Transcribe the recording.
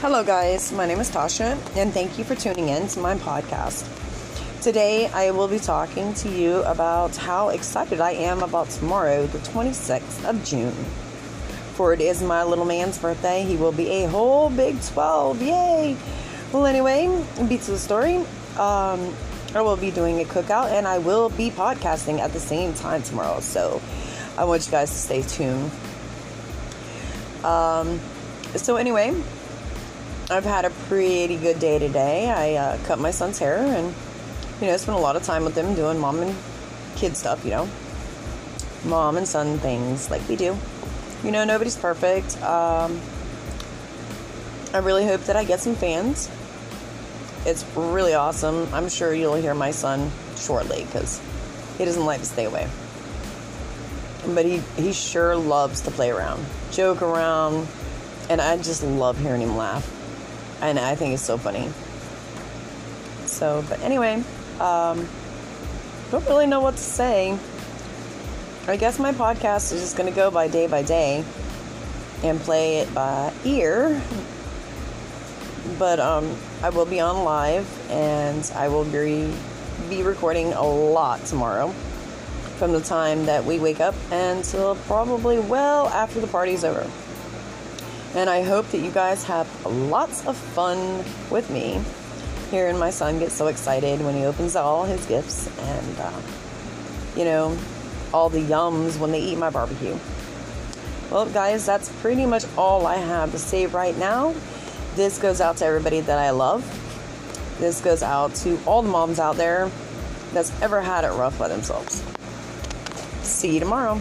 Hello, guys. My name is Tasha, and thank you for tuning in to my podcast. Today, I will be talking to you about how excited I am about tomorrow, the 26th of June. For it is my little man's birthday. He will be a whole big 12. Yay! Well, anyway, beats the story. Um, I will be doing a cookout and I will be podcasting at the same time tomorrow. So I want you guys to stay tuned. Um, so, anyway, I've had a pretty good day today. I uh, cut my son's hair and, you know, spent a lot of time with him doing mom and kid stuff, you know, mom and son things like we do. You know, nobody's perfect. Um, I really hope that I get some fans. It's really awesome. I'm sure you'll hear my son shortly because he doesn't like to stay away. But he, he sure loves to play around, joke around, and I just love hearing him laugh. And I think it's so funny. So, but anyway, um, don't really know what to say. I guess my podcast is just going to go by day by day and play it by ear. But um, I will be on live and I will be, be recording a lot tomorrow from the time that we wake up until probably well after the party's over. And I hope that you guys have lots of fun with me hearing my son get so excited when he opens all his gifts and, uh, you know, all the yums when they eat my barbecue. Well, guys, that's pretty much all I have to say right now. This goes out to everybody that I love. This goes out to all the moms out there that's ever had it rough by themselves. See you tomorrow.